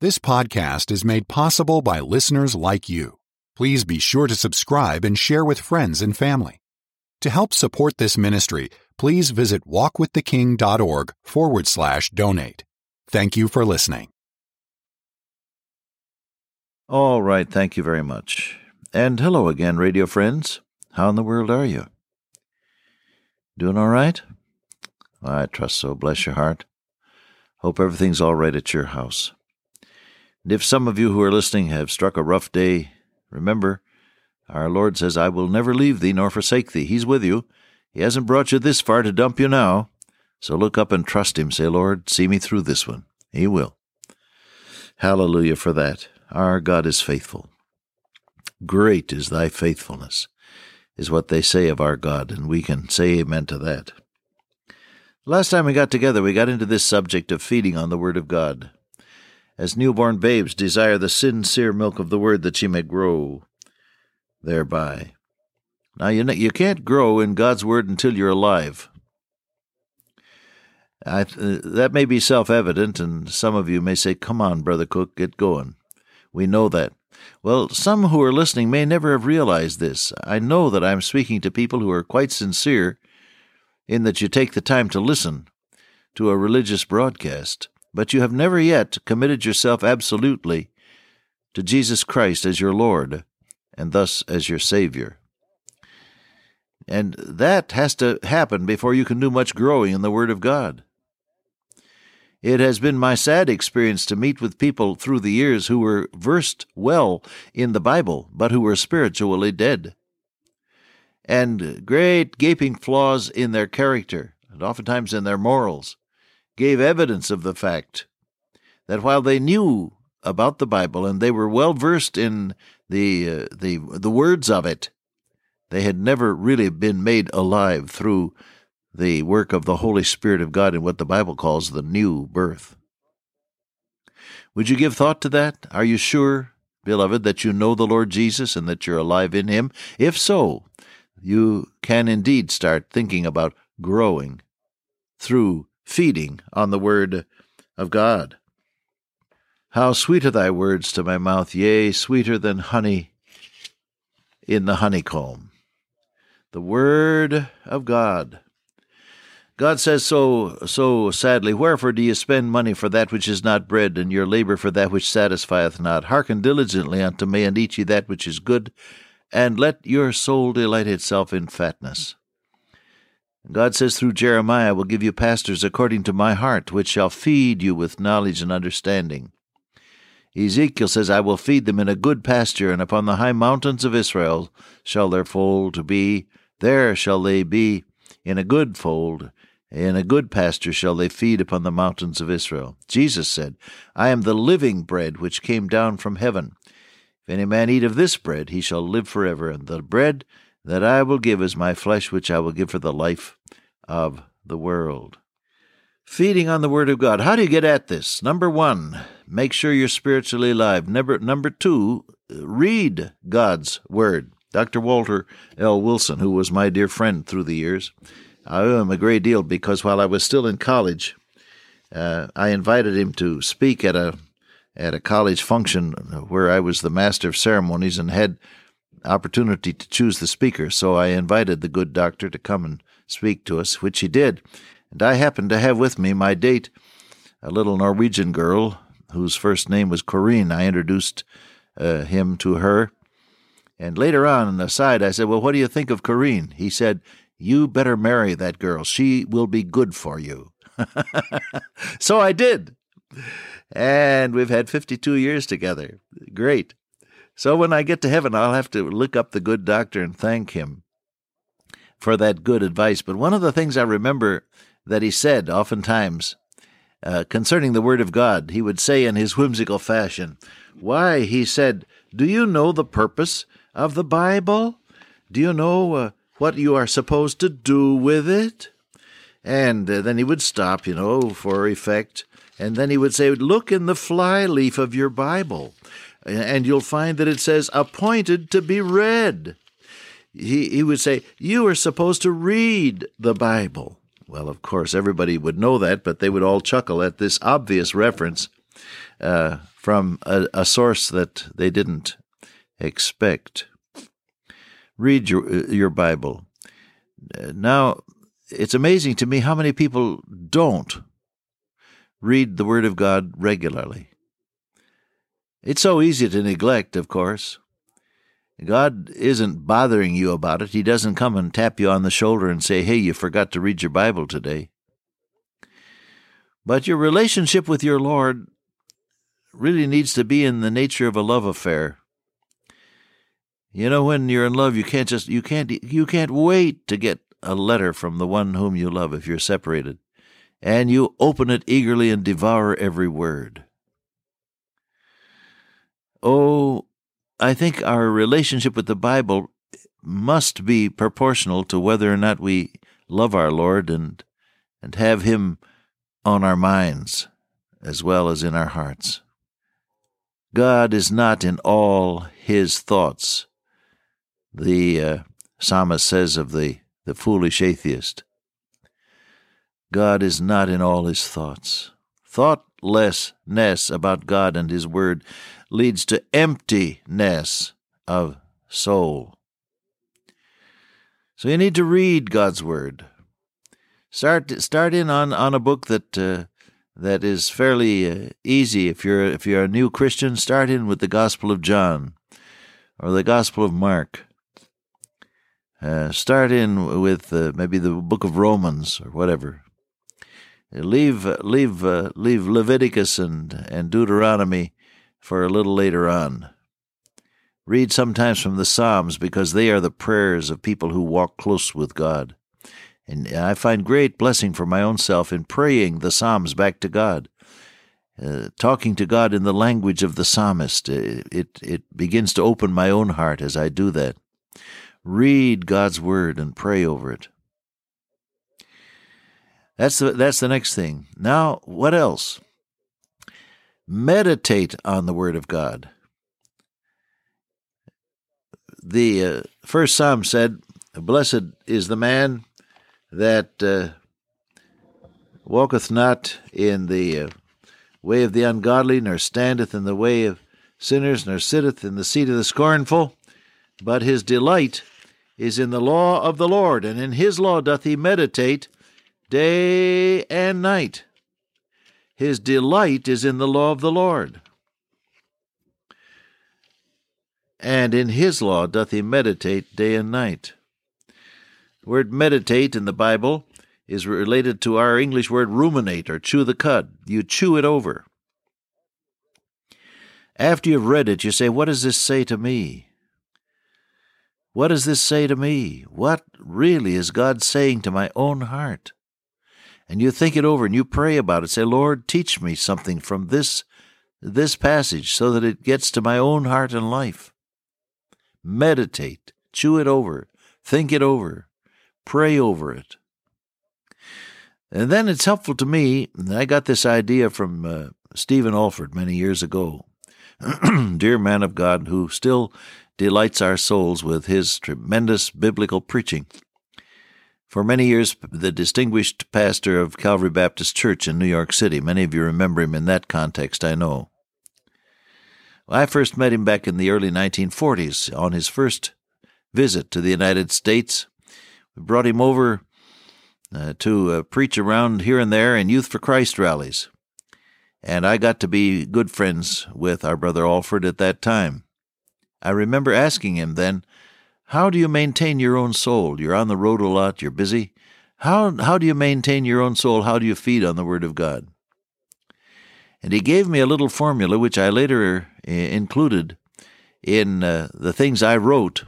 This podcast is made possible by listeners like you. Please be sure to subscribe and share with friends and family. To help support this ministry, please visit walkwiththeking.org forward slash donate. Thank you for listening. All right, thank you very much. And hello again, radio friends. How in the world are you? Doing all right? I trust so. Bless your heart. Hope everything's all right at your house. And if some of you who are listening have struck a rough day, remember, our Lord says, I will never leave thee nor forsake thee. He's with you. He hasn't brought you this far to dump you now. So look up and trust Him. Say, Lord, see me through this one. He will. Hallelujah for that. Our God is faithful. Great is thy faithfulness, is what they say of our God, and we can say amen to that. Last time we got together, we got into this subject of feeding on the Word of God as newborn babes desire the sincere milk of the word that ye may grow thereby. Now, you, know, you can't grow in God's word until you're alive. I, that may be self evident, and some of you may say, Come on, Brother Cook, get going. We know that. Well, some who are listening may never have realized this. I know that I'm speaking to people who are quite sincere in that you take the time to listen to a religious broadcast but you have never yet committed yourself absolutely to Jesus Christ as your Lord and thus as your Savior. And that has to happen before you can do much growing in the Word of God. It has been my sad experience to meet with people through the years who were versed well in the Bible, but who were spiritually dead. And great gaping flaws in their character, and oftentimes in their morals, gave evidence of the fact that while they knew about the Bible and they were well versed in the uh, the the words of it, they had never really been made alive through the work of the Holy Spirit of God in what the Bible calls the new birth. Would you give thought to that? Are you sure, beloved, that you know the Lord Jesus and that you're alive in Him? If so, you can indeed start thinking about growing through feeding on the Word of God. How sweet are thy words to my mouth, yea, sweeter than honey in the honeycomb. The Word of God. God says so so sadly, Wherefore do ye spend money for that which is not bread, and your labor for that which satisfieth not? Hearken diligently unto me, and eat ye that which is good, and let your soul delight itself in fatness. God says through Jeremiah, I will give you pastors according to my heart, which shall feed you with knowledge and understanding. Ezekiel says, I will feed them in a good pasture, and upon the high mountains of Israel shall their fold be. There shall they be in a good fold. In a good pasture shall they feed upon the mountains of Israel. Jesus said, I am the living bread which came down from heaven. If any man eat of this bread, he shall live forever. And the bread that I will give is my flesh, which I will give for the life of the world. Feeding on the Word of God. How do you get at this? Number one, make sure you're spiritually alive. Number, number two, read God's Word. Dr. Walter L. Wilson, who was my dear friend through the years, I owe him a great deal because while I was still in college, uh, I invited him to speak at a at a college function where I was the master of ceremonies and had opportunity to choose the speaker, so I invited the good doctor to come and speak to us, which he did. And I happened to have with me my date, a little Norwegian girl whose first name was Corinne. I introduced uh, him to her. And later on, aside, I said, Well, what do you think of Corinne? He said, You better marry that girl. She will be good for you. so I did. And we've had 52 years together. Great. So when I get to heaven, I'll have to look up the good doctor and thank him for that good advice. But one of the things I remember that he said oftentimes uh, concerning the Word of God, he would say in his whimsical fashion, Why, he said, do you know the purpose of the Bible? Do you know uh, what you are supposed to do with it? And uh, then he would stop, you know, for effect. And then he would say, Look in the fly leaf of your Bible and you'll find that it says appointed to be read. He, he would say, You are supposed to read the Bible. Well, of course, everybody would know that, but they would all chuckle at this obvious reference uh, from a, a source that they didn't expect. Read your your Bible. Now, it's amazing to me how many people don't read the Word of God regularly. It's so easy to neglect, of course. God isn't bothering you about it. He doesn't come and tap you on the shoulder and say, hey, you forgot to read your Bible today. But your relationship with your Lord really needs to be in the nature of a love affair. You know, when you're in love, you can't just you can't you can't wait to get a letter from the one whom you love if you're separated, and you open it eagerly and devour every word. Oh, I think our relationship with the Bible must be proportional to whether or not we love our Lord and and have him on our minds as well as in our hearts. God is not in all his thoughts. The uh, psalmist says of the, the foolish atheist God is not in all his thoughts. Thoughtlessness about God and his word leads to emptiness of soul. So you need to read God's word. Start start in on, on a book that uh, that is fairly uh, easy if you're if you're a new Christian. Start in with the Gospel of John or the Gospel of Mark. Uh, start in with uh, maybe the book of Romans or whatever. Leave leave uh, leave Leviticus and and Deuteronomy for a little later on. Read sometimes from the Psalms because they are the prayers of people who walk close with God. And I find great blessing for my own self in praying the Psalms back to God. Uh, talking to God in the language of the psalmist. It, uh, it, it begins to open my own heart as I do that. Read God's word and pray over it. That's the, that's the next thing. Now, what else? Meditate on the word of God. The uh, first psalm said, Blessed is the man that uh, walketh not in the uh, way of the ungodly, nor standeth in the way of sinners, nor sitteth in the seat of the scornful, but his delight is in the law of the Lord, and in his law doth he meditate day and night. His delight is in the law of the Lord. And in his law doth he meditate day and night. The word meditate in the Bible is related to our English word ruminate or chew the cud. You chew it over. After you've read it, you say, What does this say to me? What does this say to me? What really is God saying to my own heart? And you think it over and you pray about it. Say, Lord, teach me something from this, this passage so that it gets to my own heart and life. Meditate, chew it over, think it over. Pray over it. And then it's helpful to me. I got this idea from uh, Stephen Olford many years ago, dear man of God, who still delights our souls with his tremendous biblical preaching. For many years, the distinguished pastor of Calvary Baptist Church in New York City. Many of you remember him in that context, I know. I first met him back in the early 1940s on his first visit to the United States we brought him over uh, to uh, preach around here and there in Youth for Christ rallies. And I got to be good friends with our brother Olford at that time. I remember asking him then, How do you maintain your own soul? You're on the road a lot, you're busy. How, how do you maintain your own soul? How do you feed on the Word of God? And he gave me a little formula which I later uh, included in uh, the things I wrote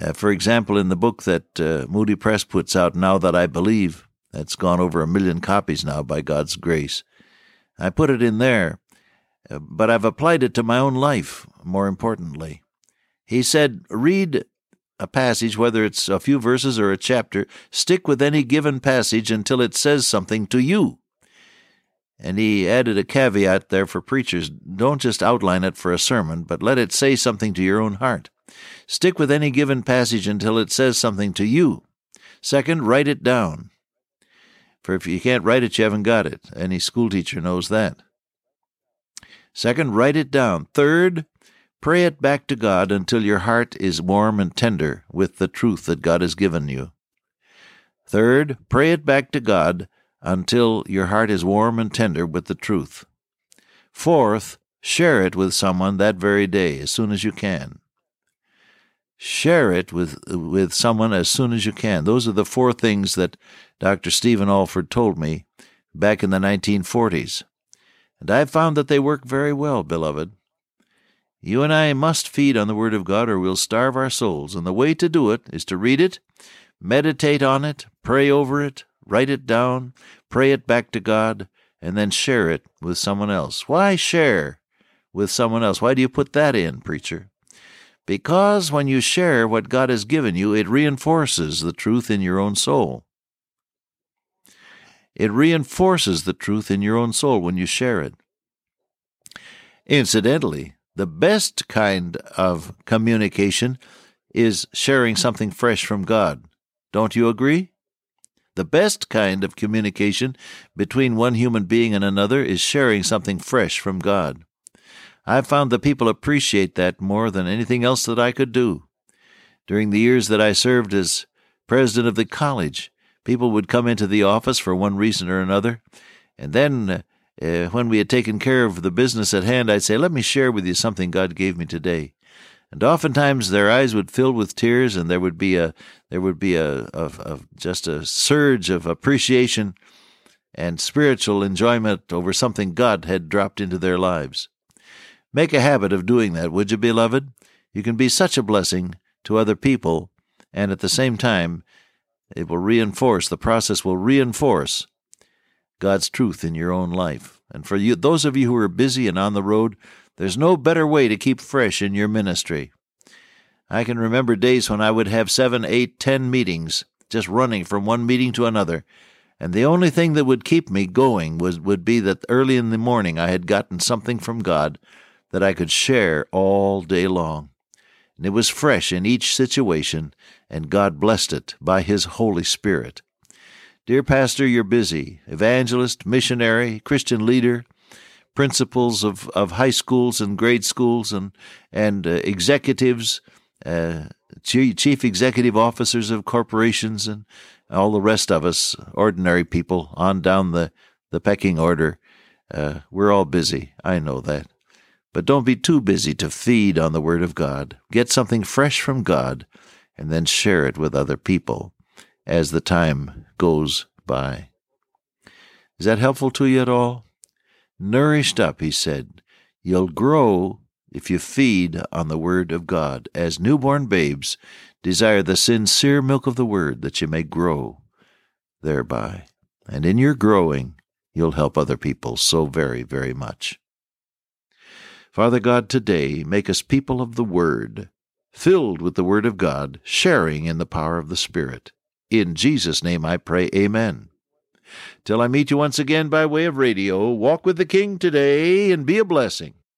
uh, for example, in the book that uh, Moody Press puts out, Now That I Believe, that's gone over a million copies now by God's grace, I put it in there, uh, but I've applied it to my own life, more importantly. He said, Read a passage, whether it's a few verses or a chapter, stick with any given passage until it says something to you. And he added a caveat there for preachers don't just outline it for a sermon, but let it say something to your own heart. Stick with any given passage until it says something to you. Second, write it down. For if you can't write it, you haven't got it. Any schoolteacher knows that. Second, write it down. Third, pray it back to God until your heart is warm and tender with the truth that God has given you. Third, pray it back to God until your heart is warm and tender with the truth. Fourth, share it with someone that very day as soon as you can. Share it with, with someone as soon as you can. Those are the four things that Dr. Stephen Olford told me back in the 1940s. And I've found that they work very well, beloved. You and I must feed on the Word of God or we'll starve our souls, and the way to do it is to read it, meditate on it, pray over it, write it down, pray it back to God, and then share it with someone else. Why share with someone else? Why do you put that in, preacher? Because when you share what God has given you, it reinforces the truth in your own soul. It reinforces the truth in your own soul when you share it. Incidentally, the best kind of communication is sharing something fresh from God. Don't you agree? The best kind of communication between one human being and another is sharing something fresh from God. I've found that people appreciate that more than anything else that I could do. During the years that I served as president of the college, people would come into the office for one reason or another, and then uh, when we had taken care of the business at hand, I'd say, Let me share with you something God gave me today. And oftentimes their eyes would fill with tears, and there would be a there would be a, a, a just a surge of appreciation and spiritual enjoyment over something God had dropped into their lives. Make a habit of doing that, would you, beloved? You can be such a blessing to other people, and at the same time, it will reinforce, the process will reinforce God's truth in your own life. And for you, those of you who are busy and on the road, there's no better way to keep fresh in your ministry. I can remember days when I would have seven, eight, ten meetings, just running from one meeting to another, and the only thing that would keep me going was would be that early in the morning I had gotten something from God that I could share all day long. And it was fresh in each situation, and God blessed it by His Holy Spirit. Dear Pastor, you're busy. Evangelist, missionary, Christian leader, principals of, of high schools and grade schools and, and uh, executives, uh, chief executive officers of corporations, and all the rest of us, ordinary people, on down the, the pecking order. Uh, we're all busy. I know that. But don't be too busy to feed on the Word of God. Get something fresh from God and then share it with other people as the time goes by. Is that helpful to you at all? Nourished up, he said. You'll grow if you feed on the Word of God. As newborn babes, desire the sincere milk of the Word that you may grow thereby. And in your growing, you'll help other people so very, very much. Father God, today make us people of the Word, filled with the Word of God, sharing in the power of the Spirit. In Jesus' name I pray, Amen. Till I meet you once again by way of radio, walk with the King today and be a blessing.